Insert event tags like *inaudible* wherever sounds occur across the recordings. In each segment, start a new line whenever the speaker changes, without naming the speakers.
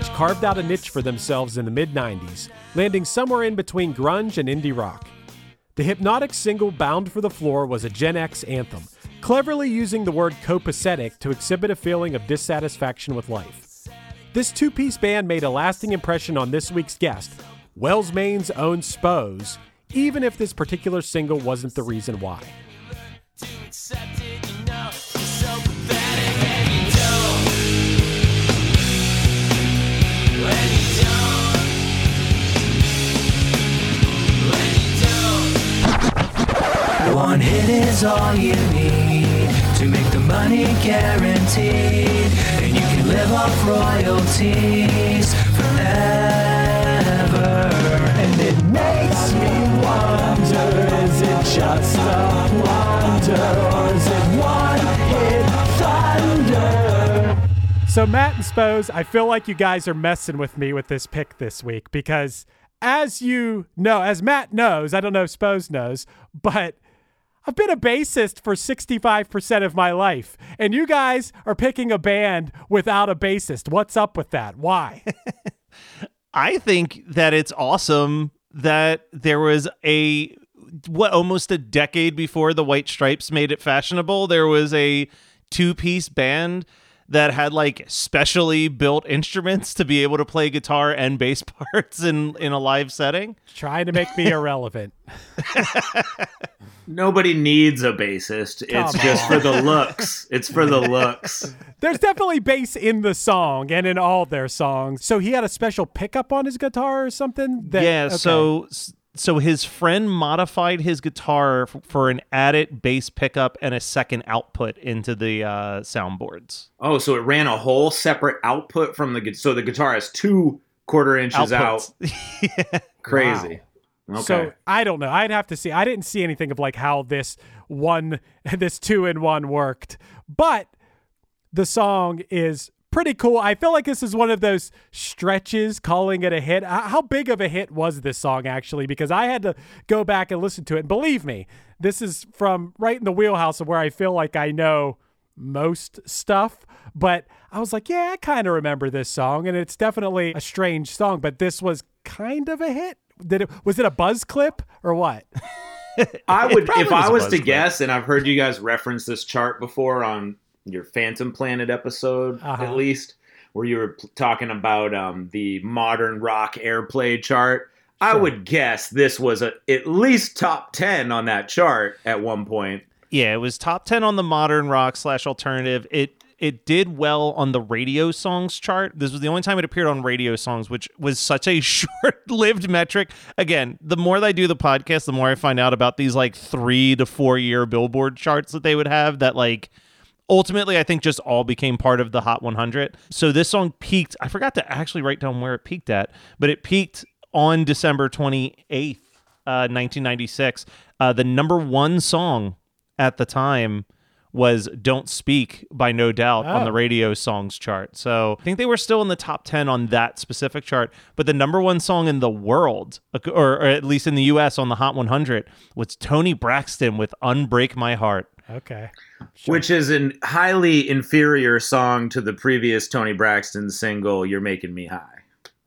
H carved out a niche for themselves in the mid 90s, landing somewhere in between grunge and indie rock. The hypnotic single Bound for the Floor was a Gen X anthem, cleverly using the word copacetic to exhibit a feeling of dissatisfaction with life. This two piece band made a lasting impression on this week's guest, Wells Maine's own Spose, even if this particular single wasn't the reason why.
One hit is all you need to make the money guaranteed, and you can live off royalties forever. And it makes me wonder: is it just a wonder, or is it one hit thunder?
So, Matt and Spose, I feel like you guys are messing with me with this pick this week because, as you know, as Matt knows, I don't know if Spose knows, but I've been a bassist for 65% of my life, and you guys are picking a band without a bassist. What's up with that? Why? *laughs*
I think that it's awesome that there was a what almost a decade before the White Stripes made it fashionable, there was a two-piece band that had like specially built instruments to be able to play guitar and bass *laughs* parts in in a live setting.
Trying to make me *laughs* irrelevant.
Nobody needs a bassist. it's
Come
just for the looks. It's for the looks.
There's definitely bass in the song and in all their songs. So he had a special pickup on his guitar or something. That,
yeah,
okay.
so so his friend modified his guitar f- for an added bass pickup and a second output into the uh, soundboards.
Oh, so it ran a whole separate output from the gu- so the guitar has two quarter inches out.
Outputs. *laughs*
Crazy. Okay.
So I don't know. I'd have to see. I didn't see anything of like how this one, *laughs* this two in one worked, but the song is pretty cool. I feel like this is one of those stretches calling it a hit. How big of a hit was this song actually? Because I had to go back and listen to it. And believe me, this is from right in the wheelhouse of where I feel like I know most stuff. But I was like, yeah, I kind of remember this song, and it's definitely a strange song. But this was kind of a hit. Did it? Was it a buzz clip or what? *laughs*
I would, if I
was
was to
clip.
guess, and I've heard you guys reference this chart before on your Phantom Planet episode
Uh-huh.
at least, where you were talking about um, the modern rock airplay chart. I would guess this was a, at least top ten on that chart at one point.
Yeah, it was top ten on the modern rock slash alternative. It it did well on the radio songs chart. This was the only time it appeared on radio songs, which was such a *laughs* short-lived metric. Again, the more that I do the podcast, the more I find out about these like three to four year Billboard charts that they would have. That like ultimately, I think just all became part of the Hot 100. So this song peaked. I forgot to actually write down where it peaked at, but it peaked on December 28th, uh, 1996. Uh, the number one song at the time was Don't Speak by No Doubt on
Oh.
the radio songs chart. So I think they were still in the top 10 on that specific chart. But the number one song in the world, or, or at least in the US on the Hot 100, was Toni Braxton with Unbreak My Heart.
Okay.
Which is a highly inferior song to the previous Toni Braxton single, You're Making Me High.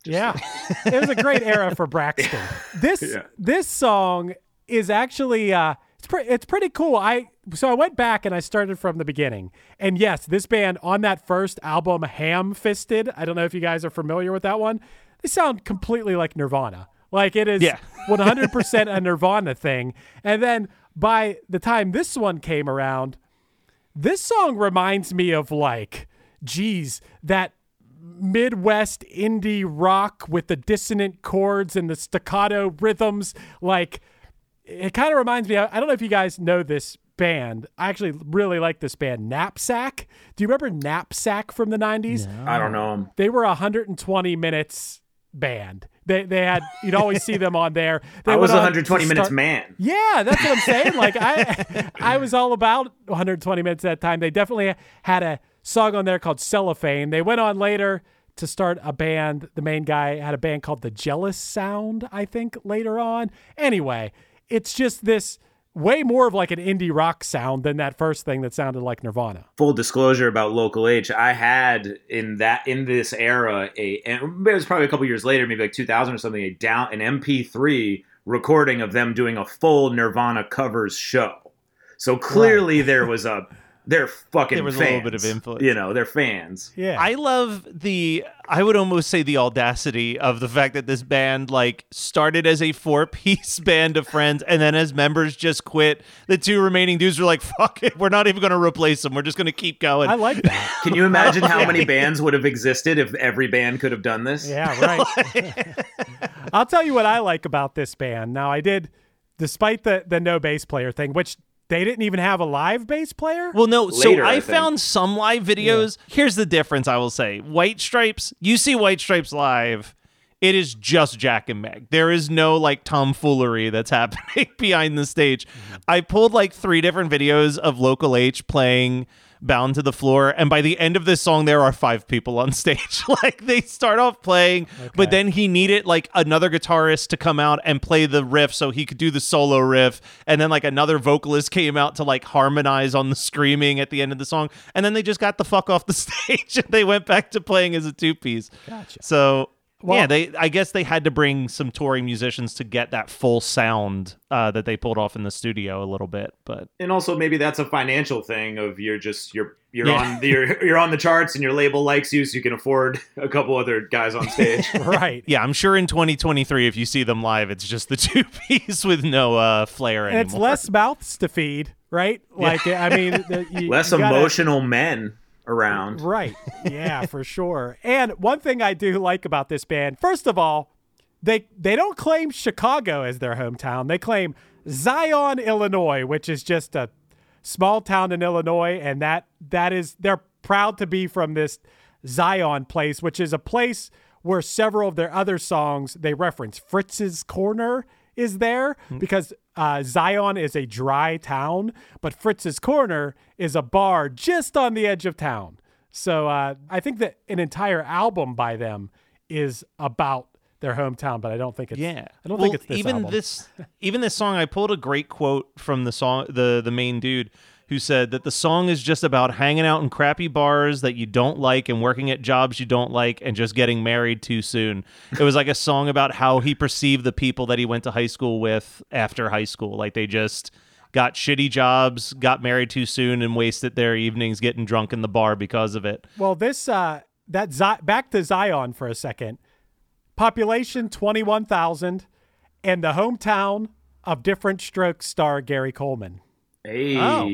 Yeah, *laughs* it was a great era for *laughs* Braxton. This
Yeah.
this song is actually uh, it's pretty it's pretty cool. I so I went back and I started from the beginning, and yes, this band on that first album, Ham Fisted. I don't know if you guys are familiar with that one. They sound completely like Nirvana. Like it is
Yeah.
100% a Nirvana thing. And then by the time this one came around, this song reminds me of like, geez, that Midwest indie rock with the dissonant chords and the staccato rhythms. Like, it kind of reminds me. I don't know if you guys know this band. I actually really like this band, Knapsack. Do you remember Knapsack from the 90s?
I don't know him.
They were a 120 minutes band. They they had you'd always see them on there. *laughs* They
I was
went on
120
to
minutes
start-
man.
yeah, that's what I'm saying. Like I, *laughs* I was all about 120 minutes at that time. They definitely had a song on there called Cellophane. They went on later to start a band. The main guy had a band called The Jealous Sound, I think, later on. Anyway, it's just this way more of like an indie rock sound than that first thing that sounded like Nirvana.
Full disclosure about Local H, I had in that in this era a and it was probably a couple years later, maybe like 2000 or something, a down an MP3 recording of them doing a full Nirvana covers show. So clearly there was a they're fucking
There was a little bit of influence.
You know, they're fans.
Yeah.
I love the I would almost say the audacity of the fact that this band like started as a four piece *laughs* band of friends and then as members just quit, the two remaining dudes were like, *laughs* fuck it, we're not even gonna replace them. We're just gonna keep going.
I like that. *laughs*
Can you imagine how many bands would have existed if every band could have done this?
Yeah, right. I'll tell you what I like about this band. Now, I did, despite the the no bass player thing, which they didn't even have a live bass player.
Well, no.
Later,
so I,
I
found some live videos. Here's the difference. I will say, White Stripes. You see White Stripes live. It is just Jack and Meg. There is no like tomfoolery that's *laughs* happening behind the stage. Mm-hmm. I pulled like three different videos of Local H playing Bound to the Floor, and by the end of this song, there are five people on *laughs* stage. *laughs* like they start off playing, but then he needed like another guitarist to come out and play the riff so he could do the solo riff, and then like another vocalist came out to like harmonize on the screaming at the end of the song, and then they just got the fuck off the *laughs* stage and they went back to playing as a two piece.
Gotcha.
So.
Well-
yeah, they. I guess they had to bring some touring musicians to get that full sound uh, that they pulled off in the studio a little bit, but
and also maybe that's a financial thing of you're just you're you're
Yeah.
on the, you're, you're on the charts and your label likes you so you can afford a couple other guys on stage *laughs*
right.
Yeah, I'm sure in 2023, if you see them live, it's just the *laughs* two piece with no uh, flair
And
anymore.
it's less mouths to feed, right? Like, I mean, the, you, *laughs*
less
you gotta-
emotional men around
Right. Yeah, for sure. And one thing I do like about this band, first of all, they they don't claim Chicago as their hometown. They claim Zion, Illinois, which is just a small town in Illinois, and that that is they're proud to be from this Zion place, which is a place where several of their other songs they reference. Fritz's Corner is there hmm. because uh, Zion is a dry town, but Fritz's Corner is a bar just on the edge of town. So uh, I think that an entire album by them is about their hometown, but I don't think it's
yeah,
I don't
well,
think it's this
even
album.
this even this song. I pulled a great quote from the song the the main dude who said that the song is just about hanging out in crappy bars that you don't like and working at jobs you don't like and just getting married too soon. It was like a song about how he perceived the people that he went to high school with after high school, like they just got shitty jobs, got married too soon, and wasted their evenings getting drunk in the bar because of it.
Well, this uh that Zi- back to Zion for a second. Population 21,000 and the hometown of Diff'rent Strokes star Gary Coleman.
Oh, hey,
Oh.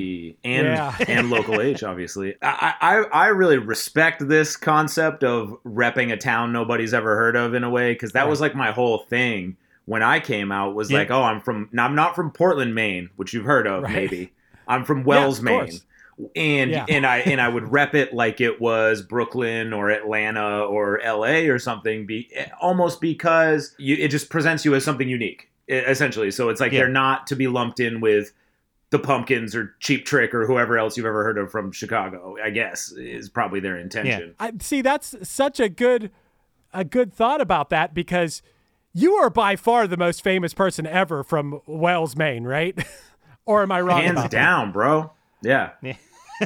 and
Yeah. *laughs*
and local H, obviously. I, I I really respect this concept of repping a town nobody's ever heard of in a way because that was like my whole thing when I came out was
Yeah.
like, oh, I'm from I'm not from Portland, Maine, which you've heard of
Right.
maybe. I'm from Wells,
of
Maine.
course.
And
Yeah.
and I *laughs* and I would rep it like it was Brooklyn or Atlanta or L.A. or something, be eh, almost because you, it just presents you as something unique, essentially. So it's like
Yeah.
they're not to be lumped in with the Pumpkins or Cheap Trick or whoever else you've ever heard of from Chicago. I guess is probably their intention. Yeah.
I see that's such a good a good thought about that because you are by far the most famous person ever from Wells, Maine, right? *laughs* or am I wrong?
Hands
about that?
down, bro. Yeah. *laughs*
Yeah.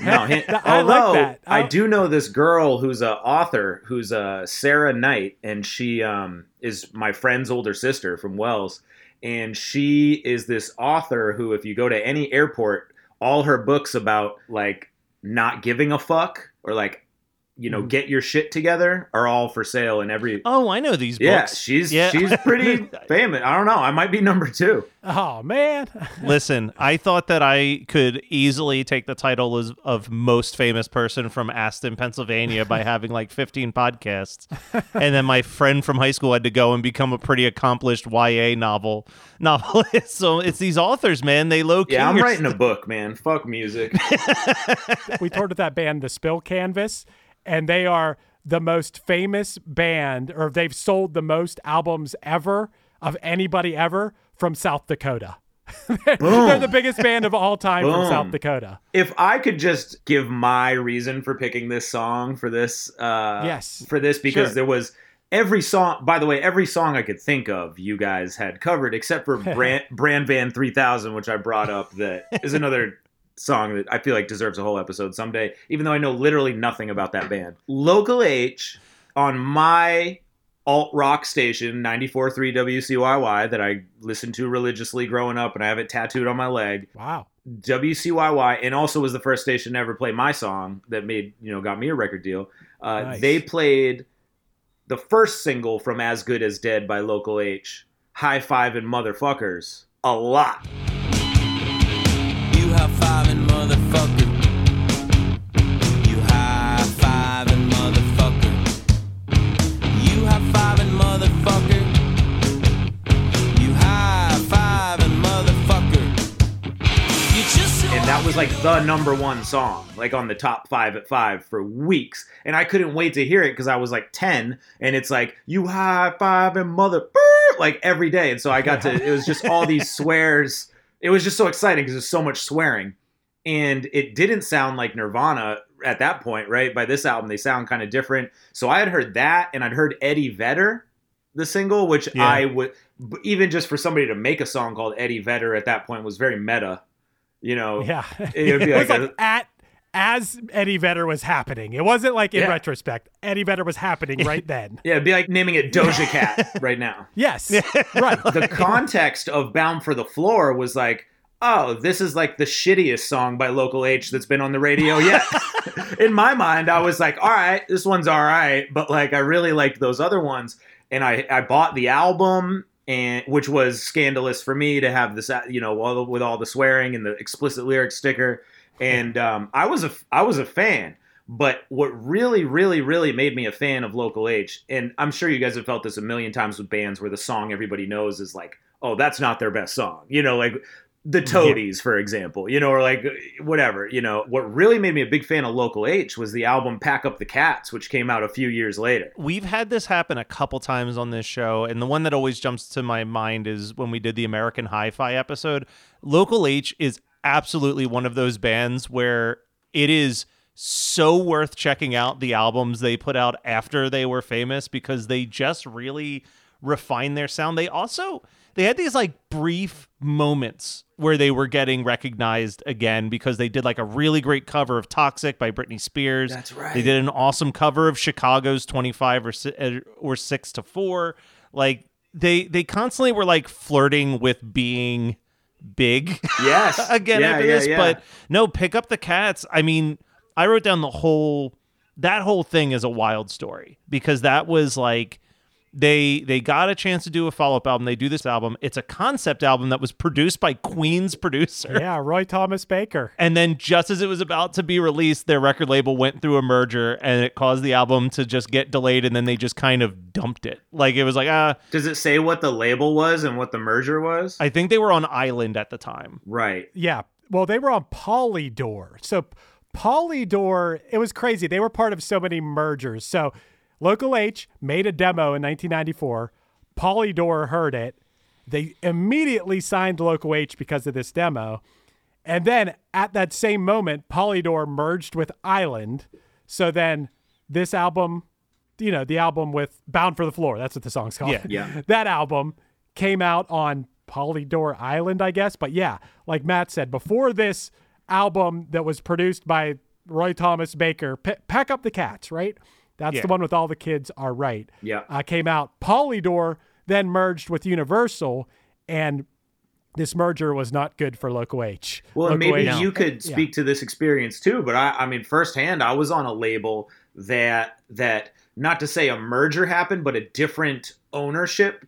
No, *laughs* han-
I like
although
that.
I
I-
do know this girl who's a author, who's a Sarah Knight, and she um, is my friend's older sister from Wells, and she is this author who, if you go to any airport, all her books about like not giving a fuck or like you know hmm. get your shit together are all for sale in every.
Oh, I know these
yeah,
books.
she's
Yeah.
she's pretty *laughs* famous. I don't know. I might be number two.
Oh man. *laughs*
Listen, I thought that I could easily take the title as, of most famous person from Aston, Pennsylvania by *laughs* having like 15 podcasts. And then my friend from high school had to go and become a pretty accomplished YA novel novelist. So it's these authors, man. They low key.
Yeah, I'm
are-
writing a book, man. Fuck music.
we toured with that band, The Spill Canvas, and they are the most famous band, or they've sold the most albums ever of anybody ever from South Dakota. *laughs* They're the biggest band of all time from South Dakota.
if I could just give my reason for picking this song for this, uh,
Yes.
for this because
Sure.
there was every song. By the way, every song I could think of, you guys had covered, except for *laughs* Brand Brand Van Three Thousand, which I brought up. That is another song that I feel like deserves a whole episode someday. Even though I know literally nothing about that band. Local H on my alt rock station 94.3 WCYY that I listened to religiously growing up, and I have it tattooed on my leg.
Wow.
WCYY, and also was the first station to ever play my song that made you know got me a record deal. Uh,
Nice.
They played the first single from As Good as Dead by Local H, High Five and Motherfuckers, a lot. The number one song, like on the top five at five for weeks. And I couldn't wait to hear it because I was like 10, and it's like, you high five and mother, like every day. And so I got to, it was just all these *laughs* swears. It was just so exciting because there's so much swearing. And it didn't sound like Nirvana at that point, right? By this album, they sound kind of different. So I had heard that, and I'd heard Eddie Vedder, the single, which
Yeah.
I would, even just for somebody to make a song called Eddie Vedder at that point was very meta. You know,
Yeah.
It would be *laughs*
It was
like
like at as Eddie Vedder was happening. It wasn't like in
Yeah.
retrospect. Eddie Vedder was happening *laughs* right then.
Yeah, it'd be like naming it Doja Cat *laughs* right now.
Yes. right.
The context of Bound for the Floor was like, oh, this is like the shittiest song by Local H that's been on the radio yet. *laughs* In my mind, I was like, all right, this one's all right, but like I really liked those other ones, and I I bought the album. And which was scandalous for me to have this, you know, all with all the swearing and the explicit lyric sticker, and um, I was a I was a fan. But what really, really, really made me a fan of Local H, and I'm sure you guys have felt this a million times with bands where the song everybody knows is like, oh, that's not their best song. You know, like the Toadies, for example, you know, or like whatever, you know. What really made me a big fan of Local H was the album Pack Up the Cats, which came out a few years later.
We've had this happen a couple times on this show, and the one that always jumps to my mind is when we did the American Hi-Fi episode. Local H is absolutely one of those bands where it is so worth checking out the albums they put out after they were famous because they just really refine their sound. They also they had these like brief moments where they were getting recognized again because they did like a really great cover of Toxic by Britney Spears.
That's right.
They did an awesome cover of Chicago's 25 or uh, or 6 to 4. Like they they constantly were like flirting with being big *laughs*
Yes.
again
Yeah,
after
yeah,
this.
yeah.
But no, Pack Up the Cats. I mean, I wrote down the whole that whole thing is a wild story because that was like they they got a chance to do a follow-up album. They do this album. It's a concept album that was produced by Queen's producer.
Yeah, Roy Thomas Baker.
And then just as it was about to be released, their record label went through a merger and it caused the album to just get delayed and then they just kind of dumped it. Like it was like, ah,
Does it say what the label was and what the merger was?
I think they were on Island at the time.
right.
Yeah. Well, they were on Polydor. So Polydor, it was crazy. They were part of so many mergers. So Local H made a demo in 1994. Polydor heard it. They immediately signed Local H because of this demo. And then at that same moment, Polydor merged with Island. So then this album, you know, the album with Bound for the Floor, that's what the song's called.
Yeah.
Yeah. *laughs*
that album came out on Polydor Island, I guess. But yeah, like Matt said, before this album that was produced by Roy Thomas Baker, P- Pack Up the Cats, right? That's
Yeah.
the one with all the kids are right.
Yeah.
Uh, came out. Polydor then merged with Universal, and this merger was not good for Local H.
Well, maybe
H-
you could speak to this experience too, but I, I mean, firsthand, I was on a label that that not to say a merger happened, but a different ownership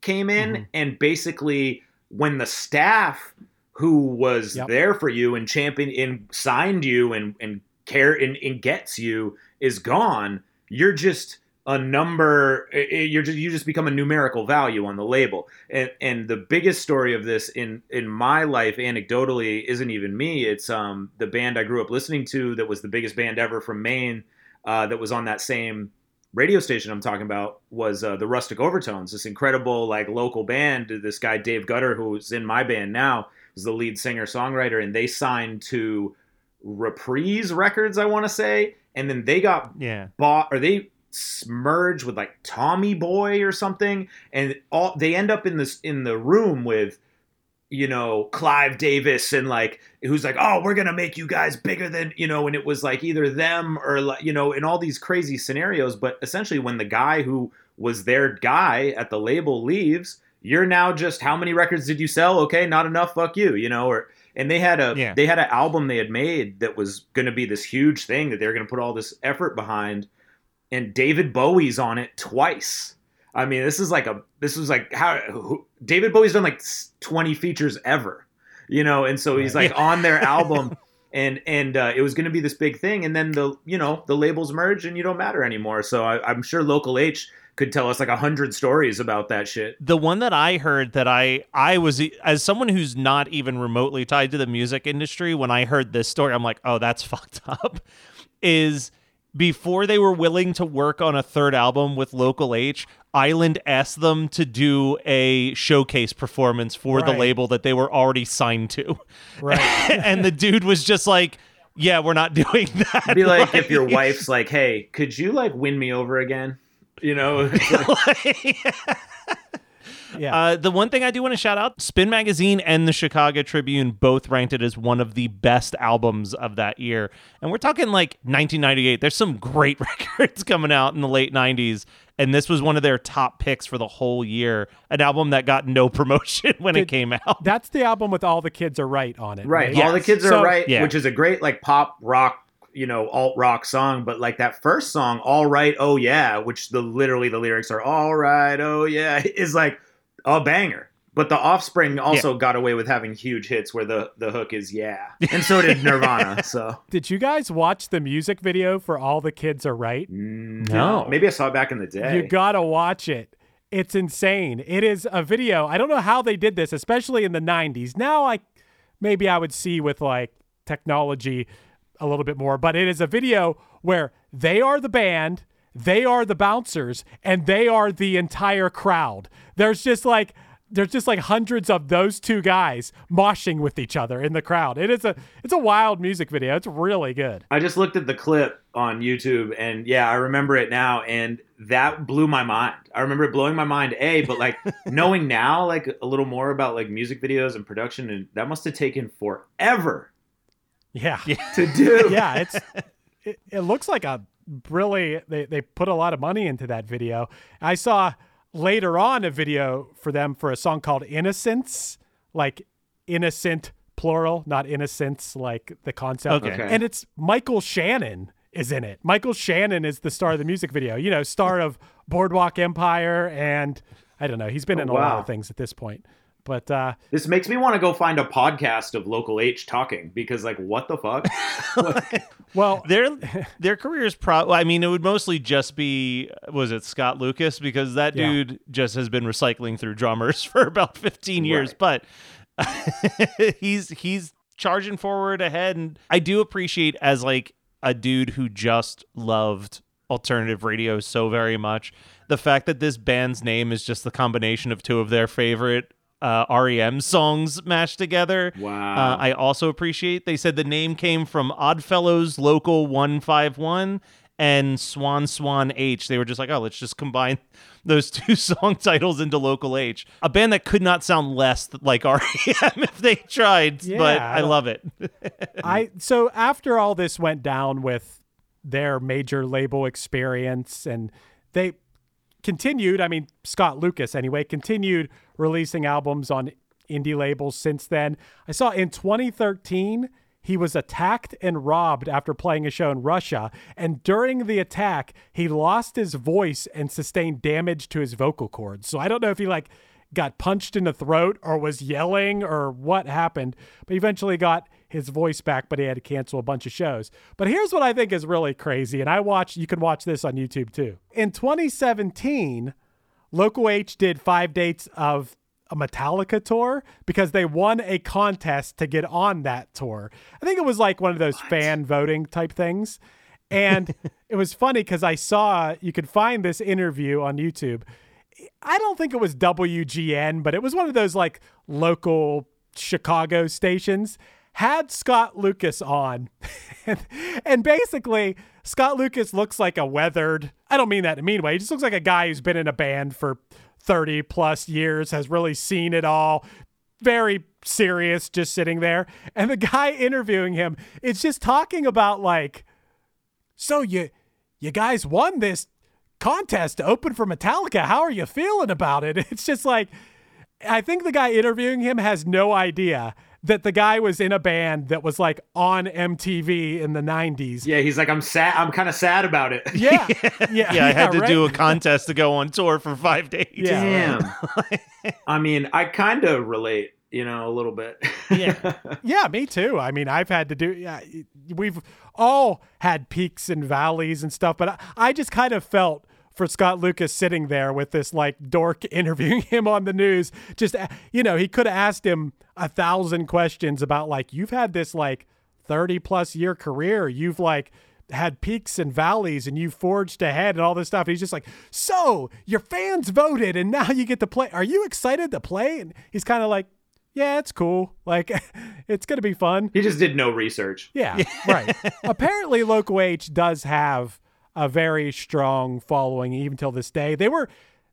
came in,
Mm-hmm.
and basically, when the staff who was
Yep.
there for you and champion and signed you and and care and, and gets you is gone, you're just a number you're just you just become a numerical value on the label. And and the biggest story of this in in my life anecdotally isn't even me it's um the band i grew up listening to that was the biggest band ever from maine uh, that was on that same radio station i'm talking about was uh, the rustic overtones this incredible like local band. This guy dave gutter who's in my band now is the lead singer songwriter and they signed to reprise records i want to say and then they got
Yeah.
bought or they merged with like Tommy Boy or something, and all they end up in this in the room with you know Clive Davis and like who's like oh we're gonna make you guys bigger than you know and it was like either them or like you know in all these crazy scenarios but essentially when the guy who was their guy at the label leaves you're now just how many records did you sell okay not enough fuck you you know or and they had a
Yeah.
they had an album they had made that was going to be this huge thing that they were going to put all this effort behind and David Bowie's on it twice. I mean, this is like a this was like how who, David Bowie's done like 20 features ever. You know, and so he's like on their album *laughs* and and uh, it was going to be this big thing and then the you know, the labels merge and you don't matter anymore. So I, I'm sure Local H could tell us like a hundred stories about that shit.
the one that I heard that I I was as someone who's not even remotely tied to the music industry when I heard this story I'm like oh that's *laughs* fucked up is before they were willing to work on a third album with Local H Island asked them to do a showcase performance for the label that they were already signed to
Right. *laughs*
and the dude was just like yeah we're not *laughs* doing that It'd
Be like if your wife's like, "Hey, could you like win me over again?" You know, *laughs*
yeah.
Uh, the one thing I do want to shout out Spin Magazine and the Chicago Tribune both ranked it as one of the best albums of that year. And we're talking like 1998. There's some great *laughs* records coming out in the late 90s. And this was one of their top picks for the whole year. An album that got no *laughs* promotion when it came out.
That's the album with all the kids are right on it.
Right.
Yes.
All the kids are
So-
right,
Yeah.
which is a great like pop rock, you know, alt rock song. But like that first song, "All Right, Oh Yeah," which the literally the lyrics are "All Right, Oh Yeah," *laughs* is like a banger. But the Offspring also got away with having huge hits where the the hook is "Yeah," *laughs* and so did Nirvana. So
Did you guys watch the music video for All the Kids Are Right?
Mm, no.
maybe I saw it back in the day.
You gotta watch it. It's insane. It is a video. I don't know how they did this, especially in the 90s. Now I maybe I would see with like technology a little bit more, but it is a video where they are the band, they are the bouncers, and they are the entire crowd. There's just like there's just like hundreds of those two guys moshing with each other in the crowd. It is a it's a wild music video. It's really good.
I just looked at the clip on YouTube and yeah, I remember it now and that blew my mind. I remember it blowing my mind, A, but like *laughs* knowing now like a little more about like music videos and production and that must have taken forever
Yeah. *laughs*
to do.
yeah, it's it, it looks like a really they, they put a lot of money into that video. I saw later on a video for them for a song called Innocents, like innocent plural, not innocence like the concept.
Okay.
Okay.
And it's Michael Shannon is in it. Michael Shannon is the star of the music video. You know, star of Boardwalk Empire and I don't know. He's been oh, in a lot of things at this point. But uh
This makes me want to go find a podcast of local H talking because, like, what the fuck? *laughs*
well, *laughs*
their their careers pro I mean it would mostly just be was it Scott Lucas because that
Yeah.
dude just has been recycling through drummers *laughs* for about 15 years
Right.
but he's he's charging forward ahead and I do appreciate as like a dude who just loved alternative radio so very much the fact that this band's name is just the combination of two of their favorite uh, REM songs mashed together.
Wow.
Uh, I also appreciate they said the name came from Oddfellows Local 151 and Swan Swan H. They were just like, oh, let's just combine *laughs* those two *laughs* song titles into Local H. A band that could not sound less like *laughs* REM if they tried, but
Yeah, I
I love it.
I so after all this went down with their major label experience and they continued, I mean Scott Lucas anyway, continued releasing albums on indie labels since then. I saw in 2013 he was attacked and robbed after playing a show in Russia and during the attack he lost his voice and sustained damage to his vocal cords. So I don't know if he like got punched in the throat or was yelling or what happened, but eventually got his voice back, but he had to cancel a bunch of shows. But here's what I think is really crazy, and I watch you can watch this on YouTube too. In 2017, Local H did five dates of a Metallica tour because they won a contest to get on that tour. I think it was like one of those fan voting type things. And *laughs* it was funny because I saw you could find this interview on YouTube. I don't think it was WGN, but it was one of those like local Chicago stations. Had Scott Lucas on. *laughs* and, basically, Scott Lucas looks like a weathered, I don't mean that in a mean way. He just looks like a guy who's been in a band for 30 plus years, has really seen it all. Very serious, just sitting there. And the guy *laughs* interviewing him is just talking about like, so you you guys won this contest to open for Metallica. How are you feeling about it? *laughs* It's just like I think the guy interviewing him has no idea that the guy was in a band that was like on MTV in the 90s.
yeah, he's like, I'm sad. I'm kind of sad about it.
Yeah. *laughs* Yeah.
yeah, I had to
right?
do a contest to go on tour for five days.
Yeah.
Damn. *laughs* I mean, I kind of relate, you know, a little bit.
Yeah. *laughs*
Yeah, me too. I mean, I've had to do. Yeah, we've all had peaks and valleys and stuff, but I, I just kind of felt for Scott Lucas sitting there with this like dork *laughs* interviewing him on the news. Just uh, you know, he could have asked him a thousand questions about like you've had this like thirty plus year career. You've like had peaks and valleys and you forged ahead and all this stuff. And He's just like, so your fans voted and now you get to play. Are you excited to play? And he's kind of like, yeah, it's cool. Like, *laughs* it's gonna be fun.
he just did no research.
Yeah, right. *laughs* Apparently, Local H does have a very strong following even till this day. They were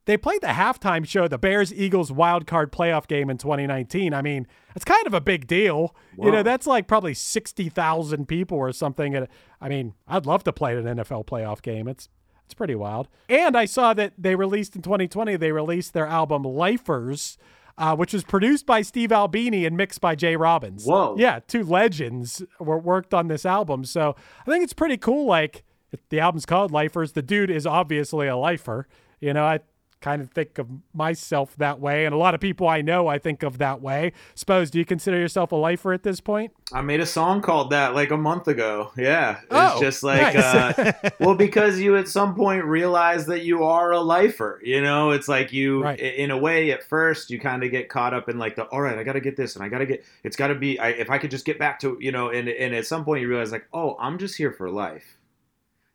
they played the halftime show, the Bears Eagles wild card playoff game in 2019. I mean, it's kind of a big deal. You know, that's like probably 60,000 people or something. And I mean, I'd love to play an NFL playoff game. It's it's pretty wild. And I saw that they released in 2020, they released their album Lifers, uh, which was produced by Steve Albini and mixed by J. Robbins.
Whoa.
Yeah, two legends were worked on this album. So I think it's pretty cool. Like the album's called Lifers. The dude is obviously a lifer. You know, I kind of think of myself that way, and a lot of people I know I think of that way. Spose, do you consider yourself a lifer at this point?
I made a song called that like a month ago. Yeah. It's
Oh,
just like,
nice.
uh, well, because you at some point realize that you are a lifer. You know, it's like you,
Right.
in a way, at first, you kind of get caught up in like the, all right, I got to get this and I got to get, it's got to be, I, if I could just get back to, you know, and, and at some point you realize like, oh, I'm just here for life.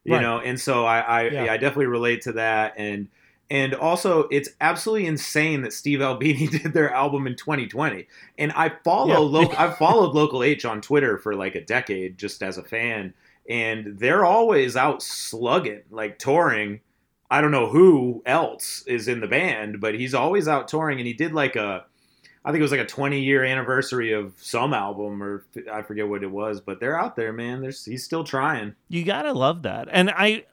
You
Right.
know, and so I, I,
Yeah.
yeah, I definitely relate to that. And, and also, it's absolutely insane that Steve Albini *laughs* did their album in 2020. And I follow
Yeah.
local. I've followed Local H on Twitter for like a decade, just as a fan, and they're always out slugging, like touring. I don't know who else is in the band, but he's always out touring, and he did like a, I think it was like a 20 year anniversary of some album, or I forget what it was, but they're out there, man. There's he's still trying.
You gotta love that. And I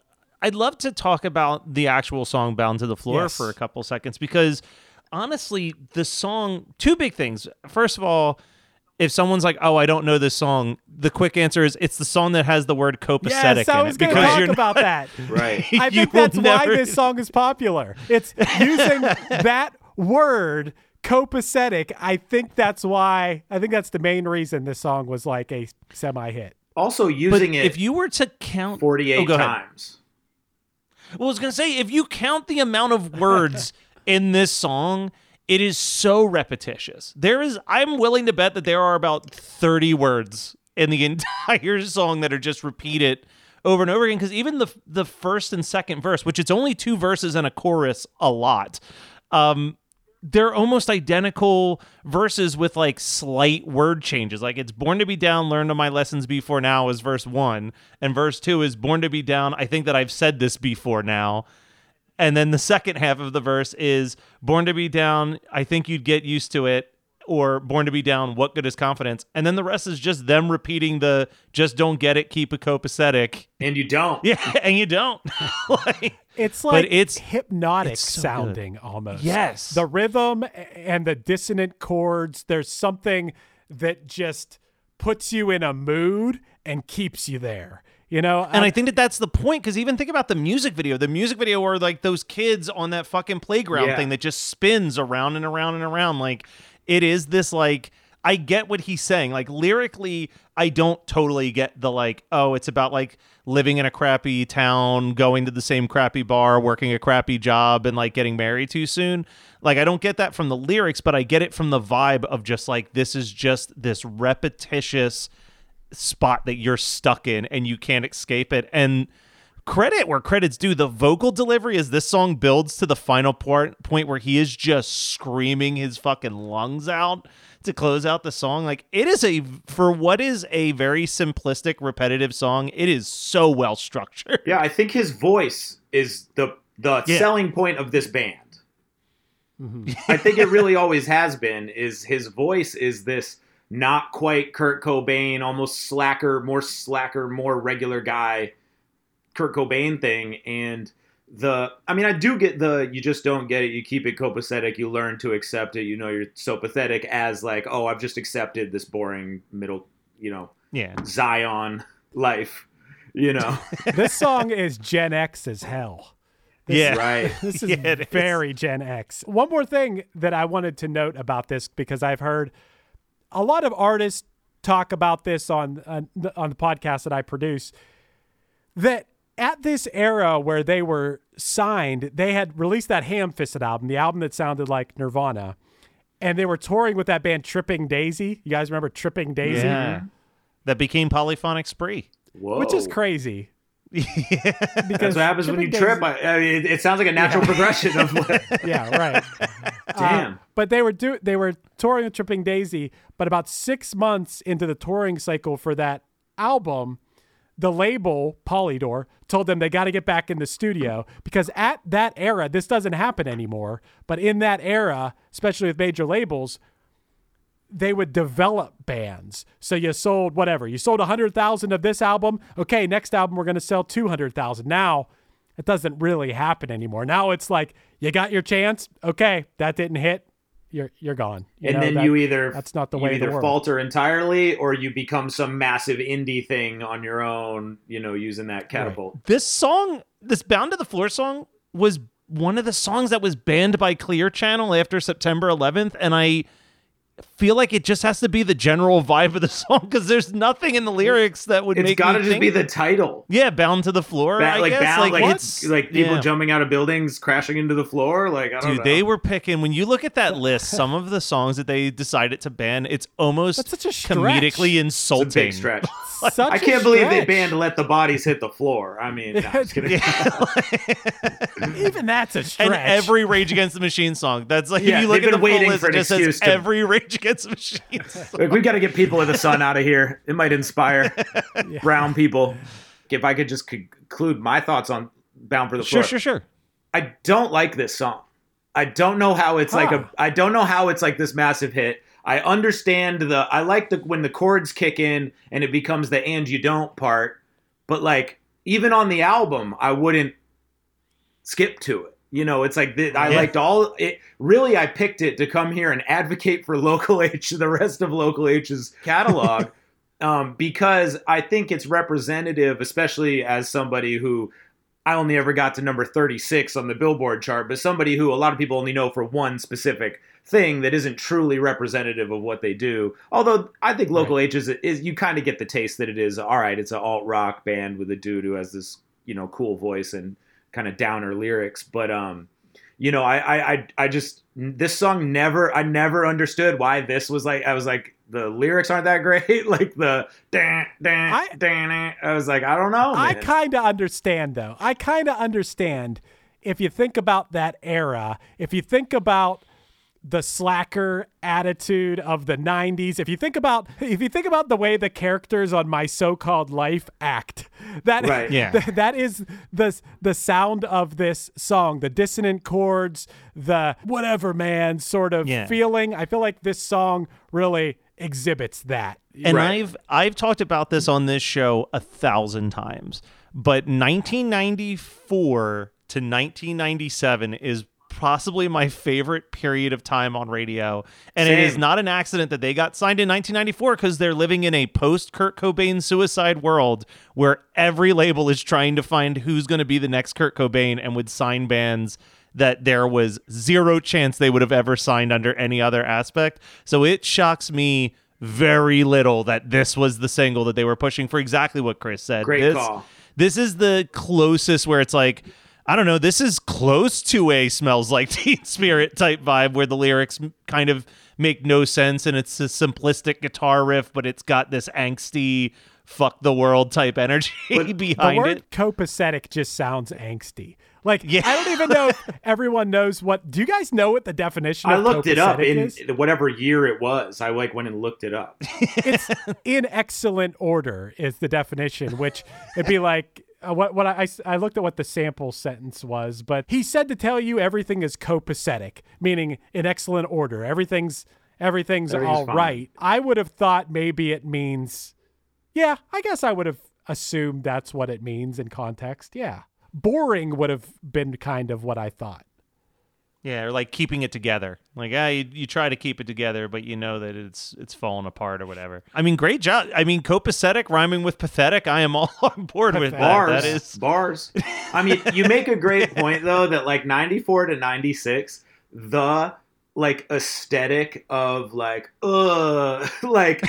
I'd love to talk about the actual song Bound to the Floor
Yes.
for a couple seconds because honestly, the song two big things. First of all, if someone's like, "Oh, I don't know this song," the quick answer is it's the song that has the word copacetic
Yes, I
in
was
it
going to
because
talk
you're
about that. *laughs*
Right.
I think
will
that's why this song is popular. It's using *laughs* that word copacetic. I think that's why. I think that's the main reason this song was like a semi-hit.
Also
But
using it
if you were to count
48
Oh, go ahead.
times.
Well, I was gonna say if you count the amount of words *laughs* in this song, it is so repetitious. There is, I'm willing to bet that there are about 30 words in the *laughs* entire song that are just repeated over and over again. Because even the the first and second verse, which it's only two verses and a chorus, a lot. Um, they're almost identical verses with like slight word changes. Like it's born to be down, learn to my lessons before now is verse one, and verse two is born to be down. I think that I've said this before now. And then the second half of the verse is born to be down. I think you'd get used to it. Or born to be down. What good is confidence? And then the rest is just them repeating the just don't get it. Keep it copacetic.
And you don't. *laughs*
Yeah, and you don't. *laughs* like,
It's
But
like
it's-
hypnotic
it's so good.
sounding almost.
Yes.
The rhythm and the dissonant chords, there's something that just puts you in a mood and keeps you there. You know,
And I think that that's the point because even think about the music video. The music video where like those kids on that fucking playground
Yeah.
thing that just spins around and around and around. Like it is this like I get what he's saying. Like lyrically, I don't totally get the like, oh, it's about like living in a crappy town, going to the same crappy bar, working a crappy job, and like getting married too soon. Like I don't get that from the lyrics, but I get it from the vibe of just like this is just this repetitious spot that you're stuck in and you can't escape it. And credit where credit's due, the vocal delivery as this song builds to the final part point where he is just screaming his fucking lungs out to close out the song. Like it is a for what is a very simplistic, repetitive song, it is so well structured.
Yeah, I think his voice is the the
Yeah.
selling point of this band.
Mm-hmm.
I think it really always has been. Is his voice is this not quite Kurt Cobain, almost slacker, more slacker, more regular guy, Kurt Cobain thing, and the. I mean, I do get the you just don't get it. You keep it copacetic. You learn to accept it. You know, you're so pathetic as like, oh, I've just accepted this boring middle, you know,
Yeah.
Zion life. You know, *laughs*
this song is Gen X as hell. This
Yeah. *laughs*
right?
This is *laughs*
Yeah, it is.
very Gen X. One more thing that I wanted to note about this because I've heard a lot of artists talk about this on on on the podcast that I produce that at this era where they were signed, they had released that Ham Fisted album, the album that sounded like Nirvana, and they were touring with that band Tripping Daisy. You guys remember Tripping Daisy?
Yeah. That became polyphonic spree.
Whoa.
Which is crazy. *laughs*
That's
Because
what happens when you
Tripping
trip. I, I mean, it, it sounds like a natural progression of what. *laughs*
yeah, right. *laughs*
Damn.
Uh, but they were do they were touring with Tripping Daisy, but about six months into the touring cycle for that album, the label Polydor told them they got to get back in the studio because at that era, this doesn't happen anymore. But in that era, especially with major labels, they would develop bands. So you sold whatever you sold hundred thousand of this album. Okay, next album we're going to sell two hundred thousand. Now it doesn't really happen anymore. Now it's like you got your chance. Okay, that didn't hit. You're you're gone. You
and
know,
then
that-
you either
that's not the
you
way of the
either falter entirely or you become some massive indie thing on your own. You know, using that catapult.
This song, this Bound to the Floor song, was one of the songs that was banned by Clear Channel after September 11th, and I feel like it just has to be the general vibe of the *laughs* song because there's nothing in the lyrics that would
It's
make
got to just
think,
be the title.
yeah, bound to the floor.
Ba-
I
like
guess.
bound, like,
what?
it's like people
Yeah.
jumping out of buildings, crashing into the floor. Like I don't
Dude,
know.
they were picking when you look at that list. Some of the songs that they decided to ban, it's almost
That's such a stretch.
comedically
It's a
insulting.
big stretch. *laughs*
Such
I
a
can't believe they
stretch.
banned "Let the Bodies Hit the Floor." I mean, no, I'm kidding. *laughs*
Even that's a stretch.
And every Rage Against the Machine song. That's like
Yeah,
if you look at the
been
full
waiting
list,
for
it
an
just says
excuse to-
every Rage Against the Machine. song.
like we got to get people of the sun out of here. It might inspire *laughs* brown people. If I could just conclude my thoughts on "Bound for the
sure,
Floor,"
sure, sure.
I don't like this song. I don't know how it's like
Huh.
a. I don't know how it's like this massive hit. I understand the. I like the when the chords kick in and it becomes the "and you don't" part. But like even on the album, I wouldn't skip to it. You know, it's like the, I
Yeah.
liked all it. Really, I picked it to come here and advocate for *laughs* Local H, the rest of Local H's catalog, *laughs* um, because I think it's representative, especially as somebody who I only ever got to number 36 on the Billboard chart, but somebody who a lot of people only know for one specific thing that isn't truly representative of what they do. Although I think Local H is, is you kind of get the taste that it is all right, it's an alt rock band with a dude who has this, you know, cool voice and kind of downer lyrics, but um you know, I, I, I, I just this song never, I never understood why this was like. I was like, the lyrics aren't that great. *laughs* like the dan dan
I-
dan. I was like, I don't know.
I kind of understand though. I kind of understand if you think about that era, if you think about the slacker attitude of the 90s if you think about if you think about the way the characters on my so-called life act that
Right.
Yeah.
th- *laughs* that is the the sound of this song the dissonant chords the whatever man sort of
Yeah.
feeling i feel like this song really exhibits that
And
Right.
I've I've talked about this on this show a thousand times, but 1994 to 1997 is possibly my favorite period of time on radio. And it is not an accident that they got signed in 1994 because they're living in a post Kurt Cobain suicide world where every label is trying to find who's going to be the next Kurt Cobain and would sign bands that there was zero chance they would have ever signed under any other aspect. So it shocks me very little that this was the single that they were pushing for exactly what Chris said.
Great
this,
call.
This is the closest where it's like, I don't know, this is close to a smells like teen spirit type vibe where the lyrics kind of make no sense and it's a simplistic guitar riff, but it's got this angsty fuck the world type energy *laughs*
the
behind
word
it.
copacetic just sounds angsty. Like
Yeah.
I don't even know if *laughs* everyone knows what. Do you guys know what the definition?
I
of
looked it up
copacetic
in
is?
whatever year it was. I like went and looked it up.
It's *laughs* in excellent order is the definition, which it'd be like. Uh, what what I, I, looked at what the sample sentence was, but he said to tell you everything is copacetic, meaning in excellent order. Everything's everything's,
Everything's
all
fine.
right. I would have thought maybe it means, yeah. I guess I would have assumed that's what it means in context. Yeah, boring would have been kind of what I thought.
Yeah, or like keeping it together. Like, ah, you, you try to keep it together, but you know that it's it's falling apart or whatever. I mean, great job. I mean, copacetic rhyming with pathetic. I am all *laughs* on board with that.
bars,
That is
bars. I mean, you make a great *laughs* point though that like 94 to 96, the like aesthetic of like uh *laughs* like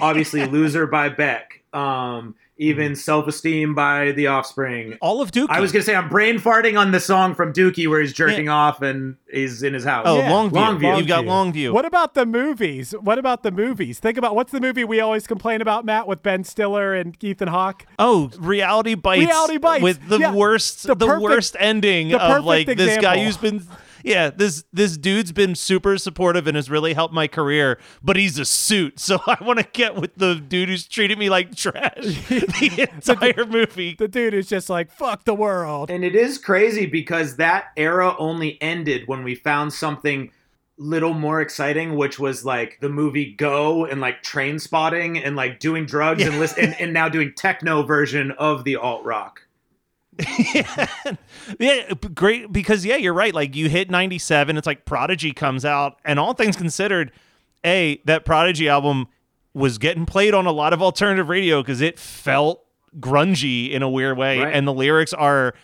obviously loser by Beck, um even mm. self-esteem by The Offspring.
all of Dookie.
I was gonna say I'm brain farting on the song from Dookie where he's jerking off and he's in his house.
oh,
Yeah,
Longview.
Longview.
You've got Longview.
What about the movies? What about the movies? Think about what's the movie we always complain about, Matt, with Ben Stiller and Ethan Hawke?
Oh, reality bites.
Reality Bites.
with the
Yeah.
worst,
The
the,
perfect-
worst ending
the
of
perfect
like this guy who's been. Yeah, this this dude's been super supportive and has really helped my career, but he's a suit, *laughs* so I want to get with the dude who's treated me like trash *laughs* *laughs* the entire movie.
The dude is just like, fuck the world.
And it is crazy because that era only ended when we found something little more exciting, which was like the movie Go and like Trainspotting and like doing drugs and, listen, and and now doing techno version of the alt rock. *laughs*
yeah, b- great because yeah, you're right. Like you hit 97, it's like Prodigy comes out, and all things considered, a that Prodigy album was getting played on a lot of alternative radio because it felt grungy in a weird way,
Right.
and the lyrics are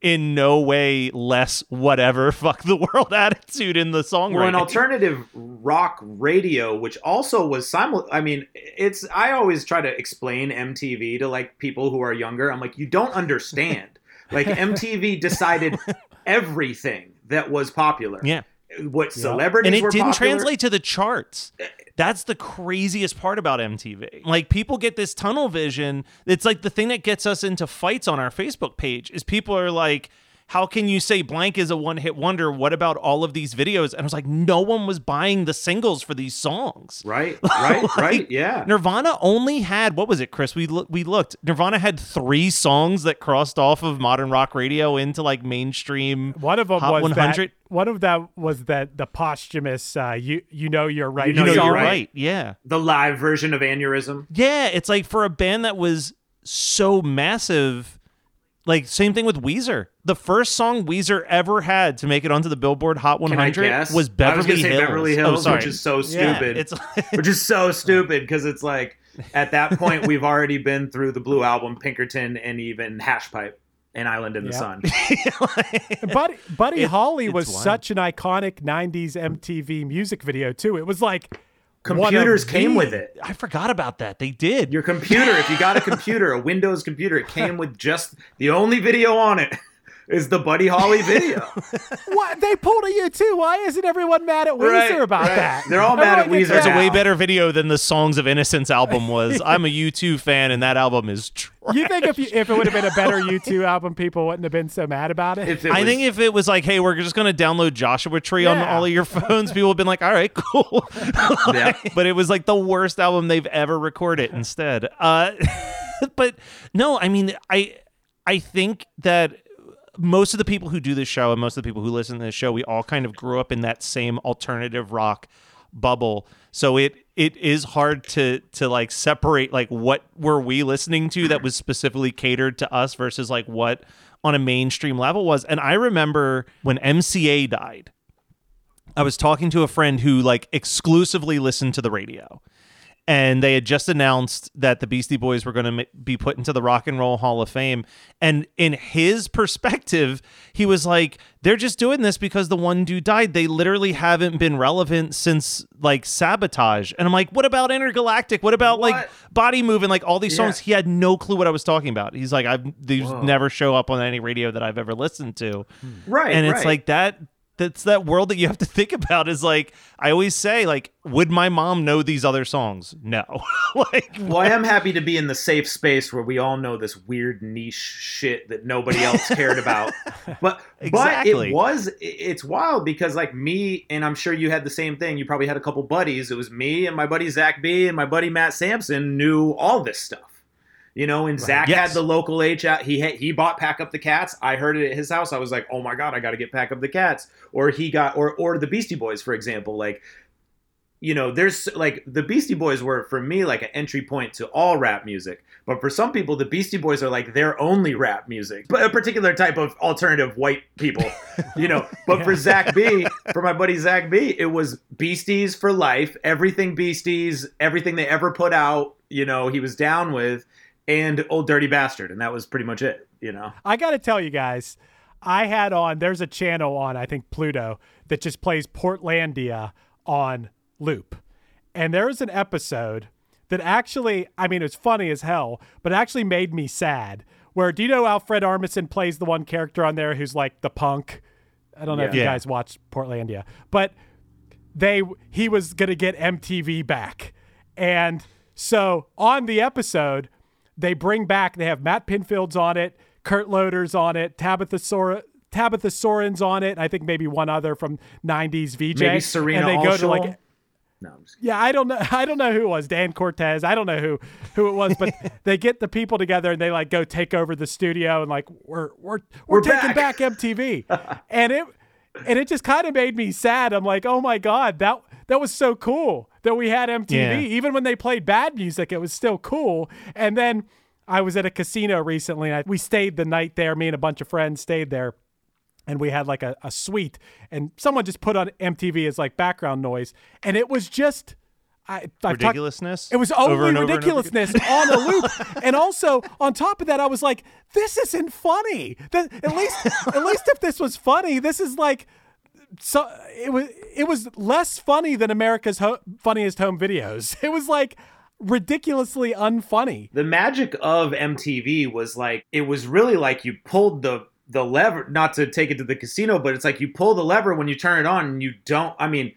in no way less whatever *laughs* fuck the world *laughs* attitude in the song.
Well, an alternative rock radio, which also was simul. I mean, it's. I always try to explain MTV to like people who are younger. I'm like, you don't understand. Like MTV *laughs* decided everything that was popular.
yeah.
What celebrities
and it didn't
popular.
translate to the charts. That's the craziest part about MTV. Like people get this tunnel vision. It's like the thing that gets us into fights on our Facebook page is people are like, "How can you say blank is a one-hit wonder? What about all of these videos?" And I was like, "No one was buying the singles for these songs."
Right, *laughs* right,
Like,
right. Yeah.
Nirvana only had what was it, Chris? We loo- we looked. Nirvana had three songs that crossed off of modern rock radio into like mainstream.
One of them
Hot
was
100.
that. One of them was that the posthumous. Uh, you you know you're right.
You know
You know,
you're
you're
right.
right. Yeah.
the live version of Aneurysm.
Yeah, it's like for a band that was so massive, like same thing with Weezer. The first song Weezer ever had to make it onto the Billboard Hot 100
guess?
was
I was
Beverly
gonna say
Hills.
Beverly
Oh,
Hills,
sorry.
which is so
Yeah,
stupid.
it's *laughs*
which is so stupid because it's like at that *laughs* point we've already been through the Blue Album, Pinkerton, and even Hash Pipe and Island in the
Yeah.
Sun. *laughs*
Buddy, Buddy
It-
Holly was
wild.
such an iconic '90s MTV music video too. It was like
Computers came
the-
with it.
I forgot about that. They did.
Your computer, if you got a computer, a Windows computer, it came with just the only video on it is the Buddy Holly *laughs* video.
What they pulled a U2? Why isn't everyone mad at Weezer
Right,
about
right.
that?
They're all mad at
Everyone gets
Weezer
It's a way better video than the Songs of Innocence album *laughs* was. I'm a U2 fan, and that album is trash.
You think if you, if it would have been a better U2 *laughs* album, people wouldn't have been so mad about it?
If it
I think if it was like, hey, we're just going to download Joshua Tree on all of your phones, people would have been like, all right, cool.
Yeah.
but it was like the worst album they've ever recorded instead. Uh, but no, I mean, I I think that most of the people who do this show and most of the people who listen to this show, we all kind of grew up in that same alternative rock bubble. So it it is hard to to like separate like what were we listening to that was specifically catered to us versus like what on a mainstream level was. And I remember when MCA died, I was talking to a friend who like exclusively listened to the radio. And they had just announced that the Beastie Boys were going to be put into the Rock and Roll Hall of Fame. And in his *laughs* perspective, he was like, they're just doing this because the one dude died. They literally haven't been relevant since like Sabotage. And I'm like, what about Intergalactic? What about like
What?
Body Move and like all these songs?
Yeah.
He had no clue what I was talking about. He's like, I've these
Whoa.
never show up on any radio that I've ever listened to
right,
and it's
right.
like that that's that world that you have to think about is like i always say like would my mom know these other songs no *laughs* like
Well, I am *laughs* happy to be in the safe space where we all know this weird niche shit that nobody else cared about. *laughs* But
Exactly.
but it was it's wild because like me and I'm sure you had the same thing. You probably had a couple buddies. It was me and my buddy Zach B and my buddy Matt Sampson knew all this stuff. You know, and Zach
Yes.
had the local H out. He had, he bought Pack Up the Cats. I heard it at his house. I was like, oh my god, I got to get Pack Up the Cats. Or he got or or the Beastie Boys, for example. Like you know, there's like the Beastie Boys were for me like an entry point to all rap music. But for some people, the Beastie Boys are like their only rap music, but a particular type of alternative white people, *laughs* you know. But for Zach B, for my buddy Zach B, it was Beasties for life, everything Beasties, everything they ever put out, you know, he was down with, and Old Dirty Bastard, and that was pretty much it, you know.
I got to tell you guys, I had on, there's a channel on, I think Pluto, that just plays Portlandia on loop. And there was an episode that actually, I mean, it's funny as hell, but it actually made me sad. Where, do you know Alfred Armisen plays the one character on there who's like the punk? I don't know if you
Yeah.
guys watched Portlandia, but they he was gonna get MTV back, and so on the episode, they bring back they have Matt Pinfield's on it, Kurt Loder's on it, Tabitha Sora. Tabitha Soren's on it. I think maybe one other from '90s VJ.
Maybe Serena
and they go to like
No, I'm just
yeah, I don't know. *laughs* I don't know who it was. Dan Cortese. I don't know who who it was, but *laughs* they get the people together and they like go take over the studio and like we're we're we're,
We're
taking
back.
back, MTV, *laughs* and it and it just kind of made me sad. I'm like, oh my god, that that was so cool that we had MTV.
Yeah.
Even when they played bad music, it was still cool. And then I was at a casino recently. And I, we stayed the night there. Me and a bunch of friends stayed there and we had like a, a suite and someone just put on MTV as like background noise and it was just I talked-
ridiculousness
it was
over
only
over and over
ridiculousness on a loop *laughs* and also on top of that I was like this isn't funny That- at least at least if this was funny this is like so it was it was less funny than America's ho- funniest home videos *laughs* it was like ridiculously unfunny
the magic of MTV was like it was really like you pulled the the lever not to take it to the casino but it's like you pull the lever when you turn it on and you don't I mean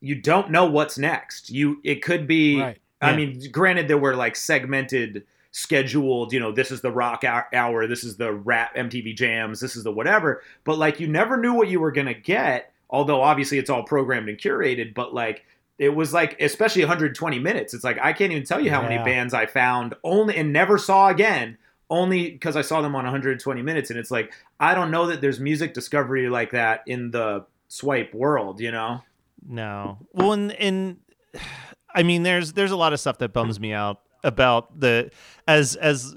you don't know what's next you it could be
Right.
I
Yeah.
mean granted there were like segmented scheduled you know this is the rock hour, this is the rap MTV jams this is the whatever. But like you never knew what you were going to get although obviously it's all programmed and curated but like it was like especially 120 minutes. It's like i can't even tell you how many bands i found only and never saw again only because i saw them on 120 minutes. And it's like i don't know that there's music discovery like that in the swipe world you know?
No. Well, and, and *sighs* I mean, there's there's a lot of stuff that bums hmm. me out about the as as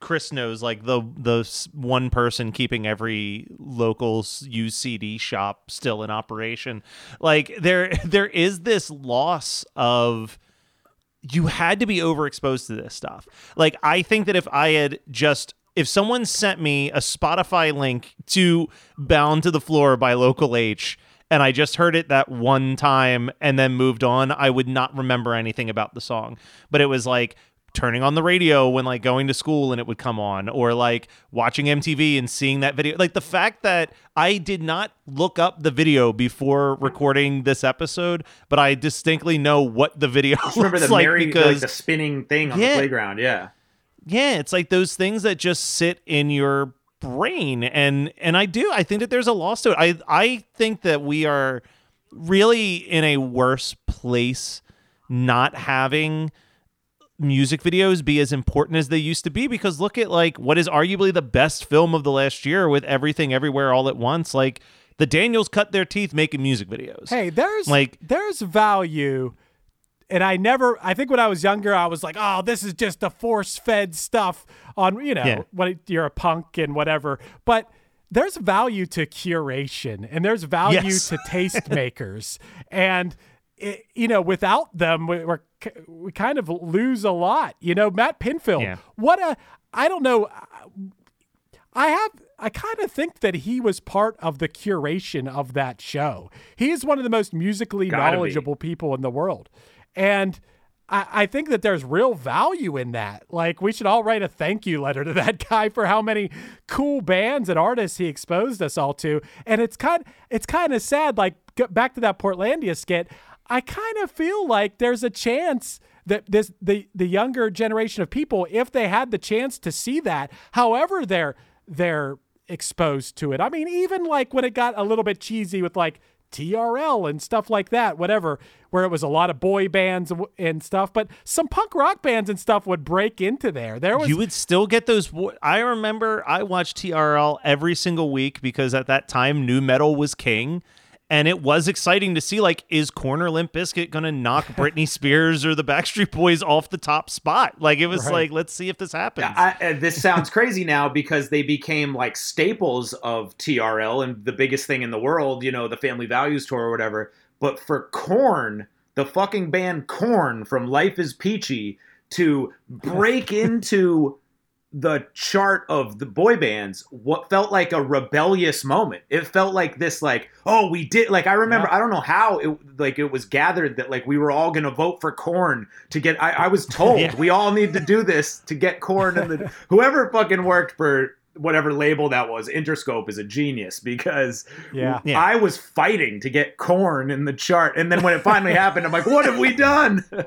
Chris knows, like the the one person keeping every local UCD shop still in operation. Like there *laughs* there is this loss of you had to be overexposed to this stuff. Like I think that if I had just if someone sent me a Spotify link to Bound to the Floor by Local H and I just heard it that one time and then moved on, I would not remember anything about the song. But it was like turning on the radio when like going to school and it would come on or like watching MTV and seeing that video. Like the fact that I did not look up the video before recording this episode, but I distinctly know what the video *laughs*
Just remember the
like
merry,
because
like the spinning thing on
Yeah.
the playground. Yeah.
yeah it's like those things that just sit in your brain. And and i do i think that there's a loss to it. I i think that we are really in a worse place not having music videos be as important as they used to be. Because look at like what is arguably the best film of the last year with everything everywhere all at once. Like the daniels cut their teeth making music videos.
Hey, there's
Like-
there's value. And I never I think when I was younger I was like, "Oh, this is just the force-fed stuff on, you know,
Yeah.
when you're a punk and whatever." But there's value to curation and there's value
Yes.
to tastemakers. *laughs* and it, you know, without them we, we're we kind of lose a lot. You know, Matt Pinfield.
Yeah.
What a I don't know I have I kind of think that he was part of the curation of that show. He is one of the most musically
Gotta be.
knowledgeable people in the world. And I, I think that there's real value in that. Like we should all write a thank you letter to that *laughs* guy for how many cool bands and artists he exposed us all to. And it's kind it's kind of sad. Like back to that Portlandia skit, I kind of feel like there's a chance that this the the younger generation of people, if they had the chance to see that, however they're they're exposed to it. I mean, even like when it got a little bit cheesy with like TRL and stuff like that, whatever, where it was a lot of boy bands and- stuff, but some punk rock bands and stuff would break into there. There was
you would still get those. I remember I watched TRL every single week because at that time nu metal was king, and it was exciting to see like is Korn or Limp Bizkit going to knock *laughs* Britney Spears or the Backstreet Boys off the top spot? Like it was
Right.
like let's see if this happens.
I, this sounds crazy now because they became like staples of TRL and the biggest thing in the world, you know, the Family Values tour or whatever. But for Korn, the fucking band Korn from Life is Peachy, to break *laughs* into the chart of the boy bands what felt like a rebellious moment it felt like this like oh we did like i remember
Yeah.
i don't know how it like it was gathered that like we were all gonna vote for Korn to get i, I was *laughs* told
Yeah.
we all need to do this to get Korn and the *laughs* whoever fucking worked for whatever label that was interscope is a genius because
Yeah.
Yeah.
i was fighting to get Korn in the chart and then when it finally happened i'm like what have we done *laughs*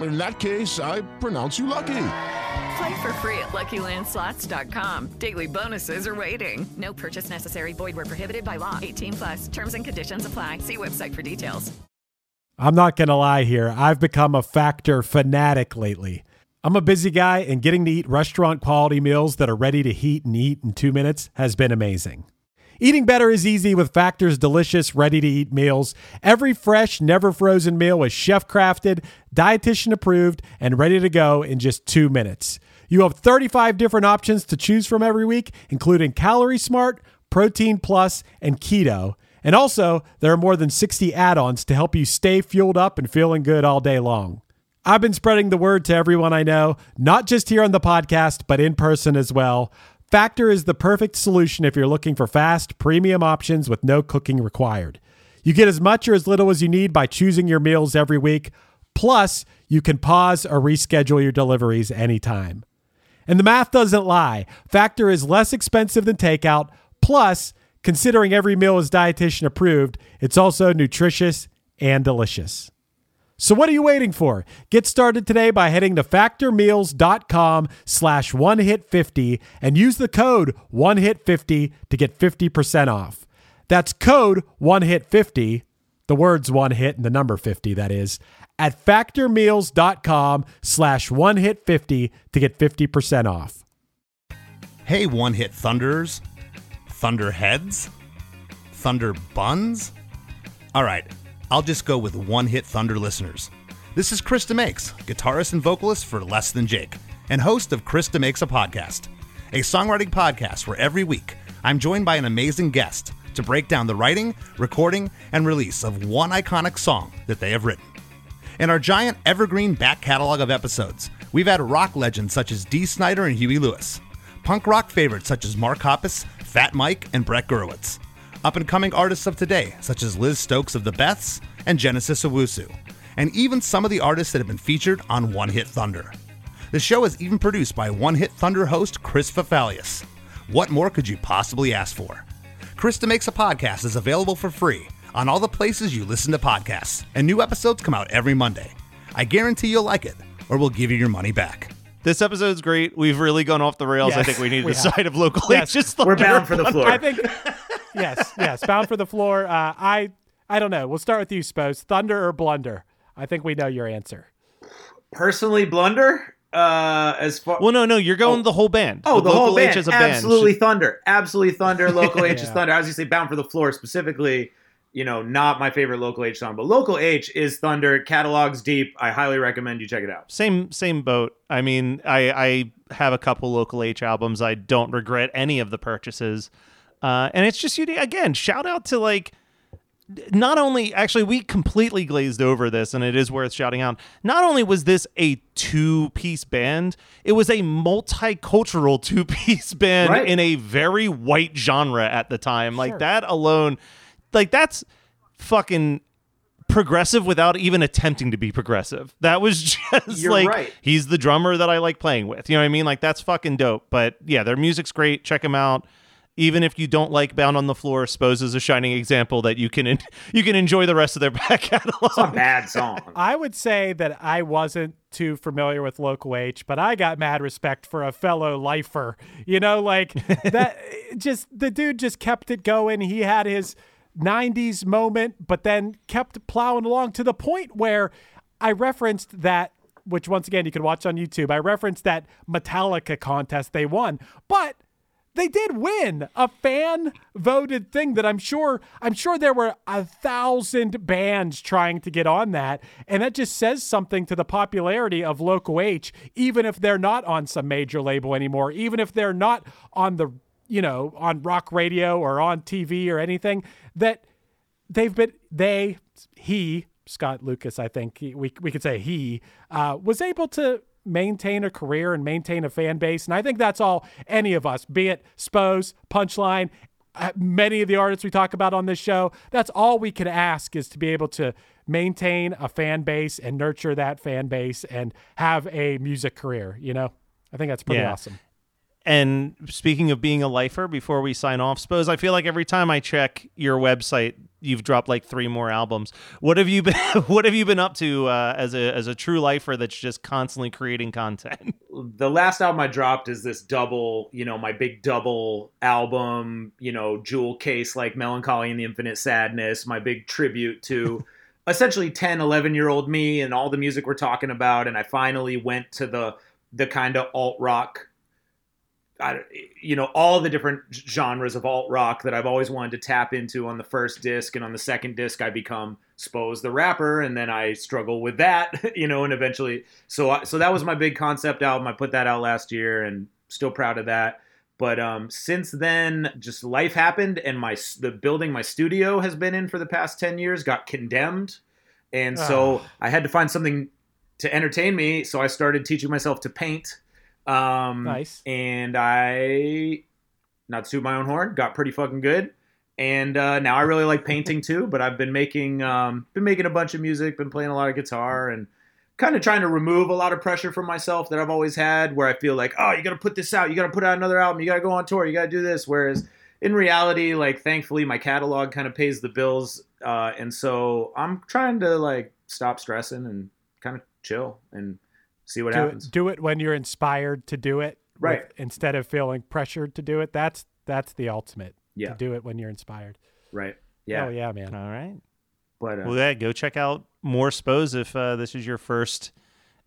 In that case, I pronounce you lucky.
Play for free at LuckyLandSlots.com. Daily bonuses are waiting. No purchase necessary. Void where prohibited by law. 18 plus. Terms and conditions apply. See website for details.
I'm not going to lie here. I've become a factor fanatic lately. I'm a busy guy, and getting to eat restaurant quality meals that are ready to heat and eat in two minutes has been amazing. Eating better is easy with Factor's delicious, ready to eat meals. Every fresh, never frozen meal is chef crafted, dietitian approved, and ready to go in just two minutes. You have 35 different options to choose from every week, including Calorie Smart, Protein Plus, and Keto. And also, there are more than 60 add ons to help you stay fueled up and feeling good all day long. I've been spreading the word to everyone I know, not just here on the podcast, but in person as well. Factor is the perfect solution if you're looking for fast, premium options with no cooking required. You get as much or as little as you need by choosing your meals every week. Plus, you can pause or reschedule your deliveries anytime. And the math doesn't lie. Factor is less expensive than takeout. Plus, considering every meal is dietitian approved, it's also nutritious and delicious. So what are you waiting for? Get started today by heading to factormeals.com slash one hit 50 and use the code one hit 50 to get 50% off. That's code one hit 50, the words one hit and the number 50, that is, at factormeals.com slash one hit 50 to get 50% off.
Hey, one hit thunders, thunderheads, thunder buns. All right, I'll just go with one hit thunder listeners. This is Chris DeMakes, guitarist and vocalist for Less Than Jake, and host of Chris DeMakes a Podcast, a songwriting podcast where every week I'm joined by an amazing guest to break down the writing, recording, and release of one iconic song that they have written. In our giant evergreen back catalog of episodes, we've had rock legends such as Dee Snider and Huey Lewis, punk rock favorites such as Mark Hoppus, Fat Mike, and Brett Gurewitz, up and coming artists of today such as Liz Stokes of the Beths and Genesis Owusu, and even some of the artists that have been featured on One Hit Thunder. The show is even produced by One Hit Thunder host Chris Fafalios. What more could you possibly ask for? Chris DeMakes a Podcast is available for free on all the places you listen to podcasts, and new episodes come out every Monday. I guarantee you'll like it, or we'll give you your money back.
This episode's great. We've really gone off the rails. I think we need
we *laughs*
the
have.
side of local
Yes. *laughs*
H's
We're bound for the floor.
I think yes, yes, bound for the floor. Uh, I I don't know. We'll start with you, Spose. Thunder or blunder? I think we know your answer.
Personally, blunder. Uh, as far
Well, no, no, you're going
Oh.
the whole band.
Oh, the
local
whole band.
H as a band.
Absolutely thunder. Absolutely thunder. Local *laughs* H is thunder. I was gonna say bound for the floor specifically. You know, not my favorite local H song, but local H is thunder. Catalogs deep. I highly recommend you check it out.
Same same boat. I mean, I I have a couple local H albums. I don't regret any of the purchases. Uh, and it's just you Again, shout out to like not only actually we completely glazed over this and it is worth shouting out. Not only was this a two-piece band, it was a multicultural *laughs* two-piece band
Right.
in a very white genre at the time. Like
Sure.
that alone like that's fucking progressive without even attempting to be progressive. That was *laughs* just
You're
like
right.
he's the drummer that I like playing with. You know what I mean? Like that's fucking dope. But yeah, their music's great. Check them out. Even if you don't like Bound on the Floor, Spose is a shining example that you can en- *laughs* you can enjoy the rest of their *laughs* back catalog.
It's a bad song.
I would say that I wasn't too familiar with local H, but I got mad respect for a fellow lifer. You know, like *laughs* that. Just the dude just kept it going. He had his '90s moment, but then kept plowing along to the point where I referenced that. Which once again you can watch on YouTube. I referenced that Metallica contest they won, but they did win. A fan voted thing that I'm sure I'm sure there were a thousand bands trying to get on that. And that just says something to the popularity of local H even if they're not on some major label anymore even if they're not on the you know on rock radio or on TV or anything that they've been they he Scott Lucas I think we we could say he uh, was able to maintain a career and maintain a fan base. And I think that's all any of us be it Spose Punchline uh, many of the artists we talk about on this show. That's all we could ask is to be able to maintain a fan base and nurture that fan base and have a music career you know? I think that's pretty
Yeah.
awesome
And speaking of being a lifer, before we sign off, Spose I feel like every time I check your website, you've dropped like three more albums. What have you been *laughs* What have you been up to uh, as a as a true lifer that's just constantly creating content? *laughs*
the last album I dropped is this double, you know, my big double album, you know, jewel case like Mellon Collie and the Infinite Sadness, my big tribute to *laughs* essentially 10, 11 year old me and all the music we're talking about. And I finally went to the, the kind of alt rock, I, you know, all the different genres of alt rock that I've always wanted to tap into on the first disc. And on the second disc, I become Spose the rapper. And then I struggle with that, *laughs* you know, and eventually so I- so that was my big concept album. I put that out last year, and still proud of that. But um, since then, just life happened, and my the building my studio has been in for the past ten years got condemned, and so I had to find something to entertain me. So I started teaching myself to paint. Um,
Nice.
And I, not to my own horn, got pretty fucking good. And uh, now I really like painting too. But I've been making um, been making a bunch of music, been playing a lot of guitar, and kind of trying to remove a lot of pressure from myself that I've always had, where I feel like, oh, you got to put this out, you got to put out another album, you got to go on tour, you got to do this. Whereas in reality, like thankfully, my catalog kind of pays the bills, uh, and so I'm trying to like stop stressing and kind of chill and see what
do
happens.
it, do it when you're inspired to do it with-
Right.
instead of feeling pressured to do it that's that's the ultimate
Yeah.
to do it when you're inspired
Right. Yeah.
oh yeah man
All right.
But uh,
Well, yeah, go check out more Spose if uh, this is your first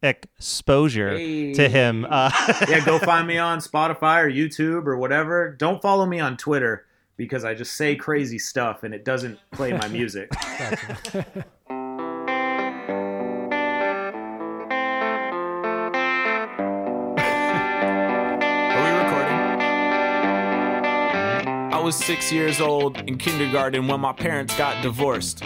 exposure to him. Uh, *laughs*
yeah, go find me *laughs* on Spotify or YouTube or whatever. Don't follow me on Twitter because I just say crazy stuff and it doesn't play my *laughs* music.
Was six years old in kindergarten when my parents got divorced.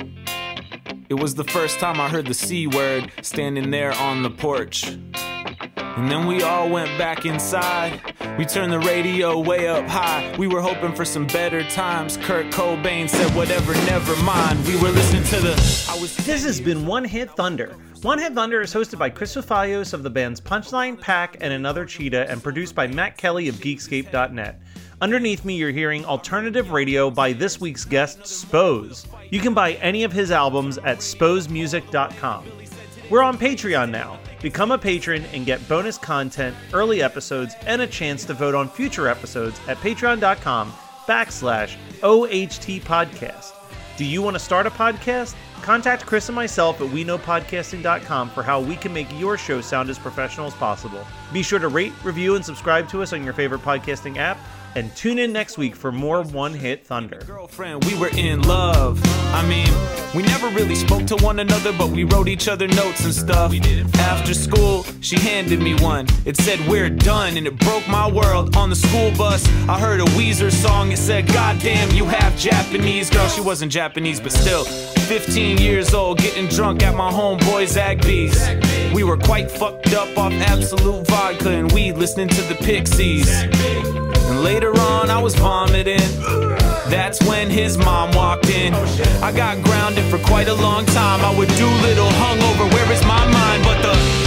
It was the first time I heard the C word standing there on the porch. And then we all went back inside. We turned the radio way up high. We were hoping for some better times. Kurt Cobain said, whatever, never mind. We were listening to the. I was
This has been One Hit Thunder. One Hit Thunder is hosted by Chris Fafalios of the bands Punchline, Pack, and Another Cheetah, and produced by Matt Kelly of Geekscape.net. Underneath me, you're hearing alternative radio by this week's guest, Spose. You can buy any of his albums at sposemusic.com. We're on Patreon now. Become a patron and get bonus content, early episodes, and a chance to vote on future episodes at patreon.com backslash OHT podcast. Do you want to start a podcast? Contact Chris and myself at WeKnowPodcasting.com for how we can make your show sound as professional as possible. Be sure to rate, review, and subscribe to us on your favorite podcasting app. And tune in next week for more One Hit Thunder.
girlfriend, we were in love. I mean, we never really spoke to one another, but we wrote each other notes and stuff. After school, she handed me one. It said, We're done, and it broke my world. On the school bus, I heard a Weezer song. It said, God damn, you have Japanese. Girl, she wasn't Japanese, but still. 15 years old, getting drunk at my homeboy Zach B's. We were quite fucked up off Absolut vodka and weed, listening to the Pixies. Later on, I was vomiting. That's when his mom walked in. I got grounded for quite a long time. I would do little hungover. Where is my mind? But the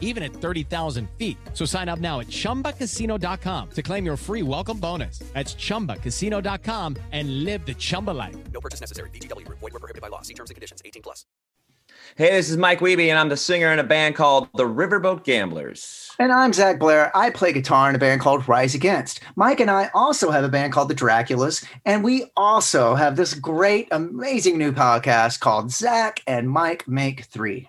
even at 30,000 feet. So sign up now at ChumbaCasino.com to claim your free welcome bonus. That's ChumbaCasino.com and live the Chumba life.
No purchase necessary. VGW Group. Void were prohibited by law. See terms and conditions. 18 plus.
Hey, this is Mike Wiebe, and I'm the singer in a band called the Riverboat Gamblers.
And I'm Zach Blair. I play guitar in a band called Rise Against. Mike and I also have a band called the Draculas, and we also have this great, amazing new podcast called Zach and Mike Make Three.